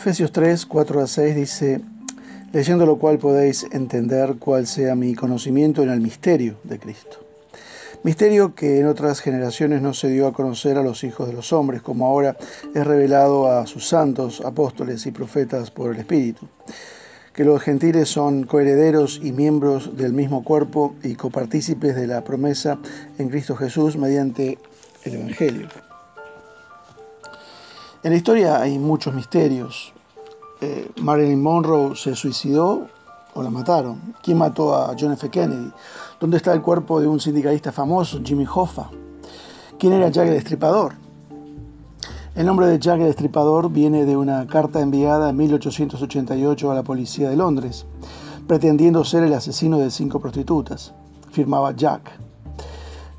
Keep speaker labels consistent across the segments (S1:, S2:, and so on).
S1: Efesios 3, 4 a 6 dice, leyendo lo cual podéis entender cuál sea mi conocimiento en el misterio de Cristo. Misterio que en otras generaciones no se dio a conocer a los hijos de los hombres, como ahora es revelado a sus santos, apóstoles y profetas por el Espíritu. Que los gentiles son coherederos y miembros del mismo cuerpo y copartícipes de la promesa en Cristo Jesús mediante el Evangelio. En la historia hay muchos misterios. Eh, Marilyn Monroe se suicidó o la mataron. ¿Quién mató a John F. Kennedy? ¿Dónde está el cuerpo de un sindicalista famoso, Jimmy Hoffa? ¿Quién era Jack el Destripador? El nombre de Jack el Destripador viene de una carta enviada en 1888 a la policía de Londres, pretendiendo ser el asesino de cinco prostitutas. Firmaba Jack.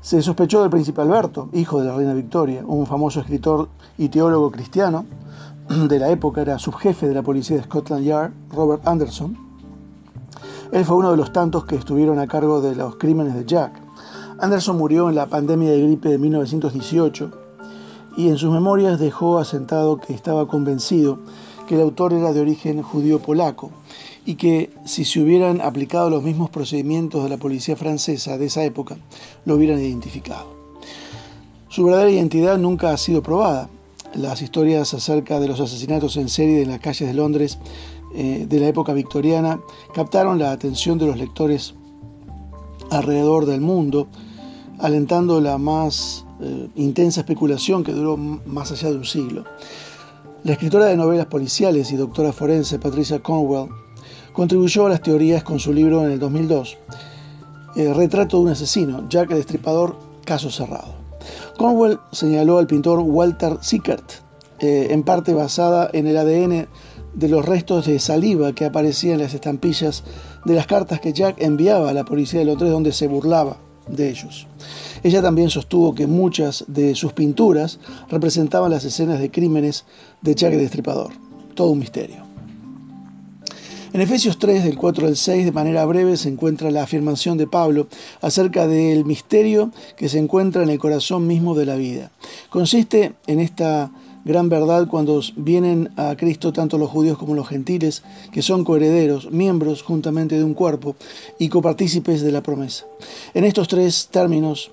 S1: Se sospechó del príncipe Alberto, hijo de la reina Victoria, un famoso escritor y teólogo cristiano de la época, era subjefe de la policía de Scotland Yard, Robert Anderson. Él fue uno de los tantos que estuvieron a cargo de los crímenes de Jack. Anderson murió en la pandemia de gripe de 1918 y en sus memorias dejó asentado que estaba convencido que el autor era de origen judío polaco y que si se hubieran aplicado los mismos procedimientos de la policía francesa de esa época, lo hubieran identificado. Su verdadera identidad nunca ha sido probada. Las historias acerca de los asesinatos en serie en las calles de Londres eh, de la época victoriana captaron la atención de los lectores alrededor del mundo, alentando la más eh, intensa especulación que duró más allá de un siglo. La escritora de novelas policiales y doctora forense Patricia Cornwell Contribuyó a las teorías con su libro en el 2002, eh, Retrato de un asesino, Jack el Destripador, caso cerrado. Cornwell señaló al pintor Walter Sickert, eh, en parte basada en el ADN de los restos de saliva que aparecían en las estampillas de las cartas que Jack enviaba a la policía de Londres donde se burlaba de ellos. Ella también sostuvo que muchas de sus pinturas representaban las escenas de crímenes de Jack el Destripador. Todo un misterio. En Efesios 3, del 4 al 6, de manera breve, se encuentra la afirmación de Pablo acerca del misterio que se encuentra en el corazón mismo de la vida. Consiste en esta gran verdad cuando vienen a Cristo tanto los judíos como los gentiles, que son coherederos, miembros juntamente de un cuerpo y copartícipes de la promesa. En estos tres términos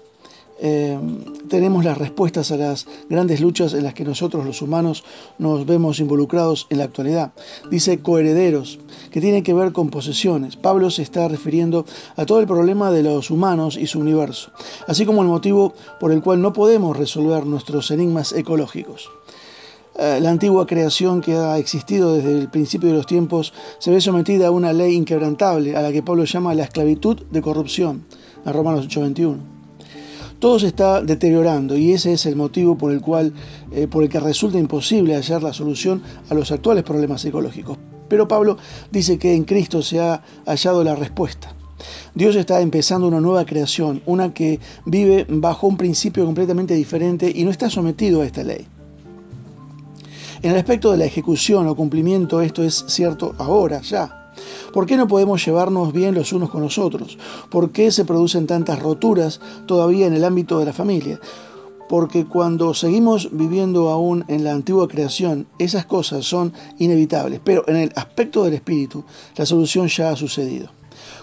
S1: eh, tenemos las respuestas a las grandes luchas en las que nosotros los humanos nos vemos involucrados en la actualidad. Dice coherederos, que tiene que ver con posesiones. Pablo se está refiriendo a todo el problema de los humanos y su universo, así como el motivo por el cual no podemos resolver nuestros enigmas ecológicos. Eh, la antigua creación que ha existido desde el principio de los tiempos se ve sometida a una ley inquebrantable, a la que Pablo llama la esclavitud de corrupción, a Romanos 8:21 todo se está deteriorando y ese es el motivo por el cual eh, por el que resulta imposible hallar la solución a los actuales problemas ecológicos. Pero Pablo dice que en Cristo se ha hallado la respuesta. Dios está empezando una nueva creación, una que vive bajo un principio completamente diferente y no está sometido a esta ley. En el aspecto de la ejecución o cumplimiento, esto es cierto ahora, ya. ¿Por qué no podemos llevarnos bien los unos con los otros? ¿Por qué se producen tantas roturas todavía en el ámbito de la familia? Porque cuando seguimos viviendo aún en la antigua creación, esas cosas son inevitables. Pero en el aspecto del espíritu, la solución ya ha sucedido.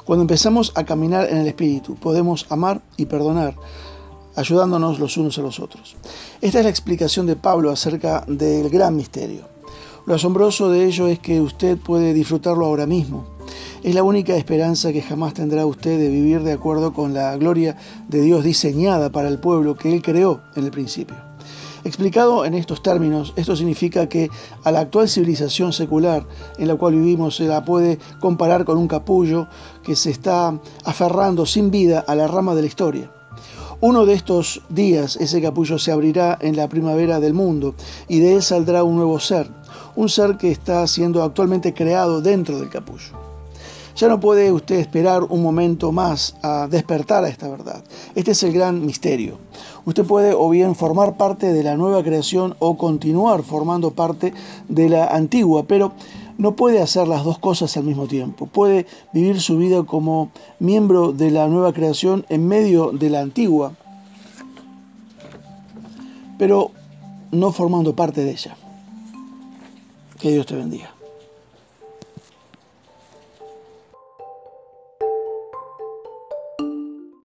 S1: Cuando empezamos a caminar en el espíritu, podemos amar y perdonar, ayudándonos los unos a los otros. Esta es la explicación de Pablo acerca del gran misterio. Lo asombroso de ello es que usted puede disfrutarlo ahora mismo. Es la única esperanza que jamás tendrá usted de vivir de acuerdo con la gloria de Dios diseñada para el pueblo que Él creó en el principio. Explicado en estos términos, esto significa que a la actual civilización secular en la cual vivimos se la puede comparar con un capullo que se está aferrando sin vida a la rama de la historia. Uno de estos días ese capullo se abrirá en la primavera del mundo y de él saldrá un nuevo ser, un ser que está siendo actualmente creado dentro del capullo. Ya no puede usted esperar un momento más a despertar a esta verdad. Este es el gran misterio. Usted puede o bien formar parte de la nueva creación o continuar formando parte de la antigua, pero no puede hacer las dos cosas al mismo tiempo. Puede vivir su vida como miembro de la nueva creación en medio de la antigua, pero no formando parte de ella. Que Dios te bendiga.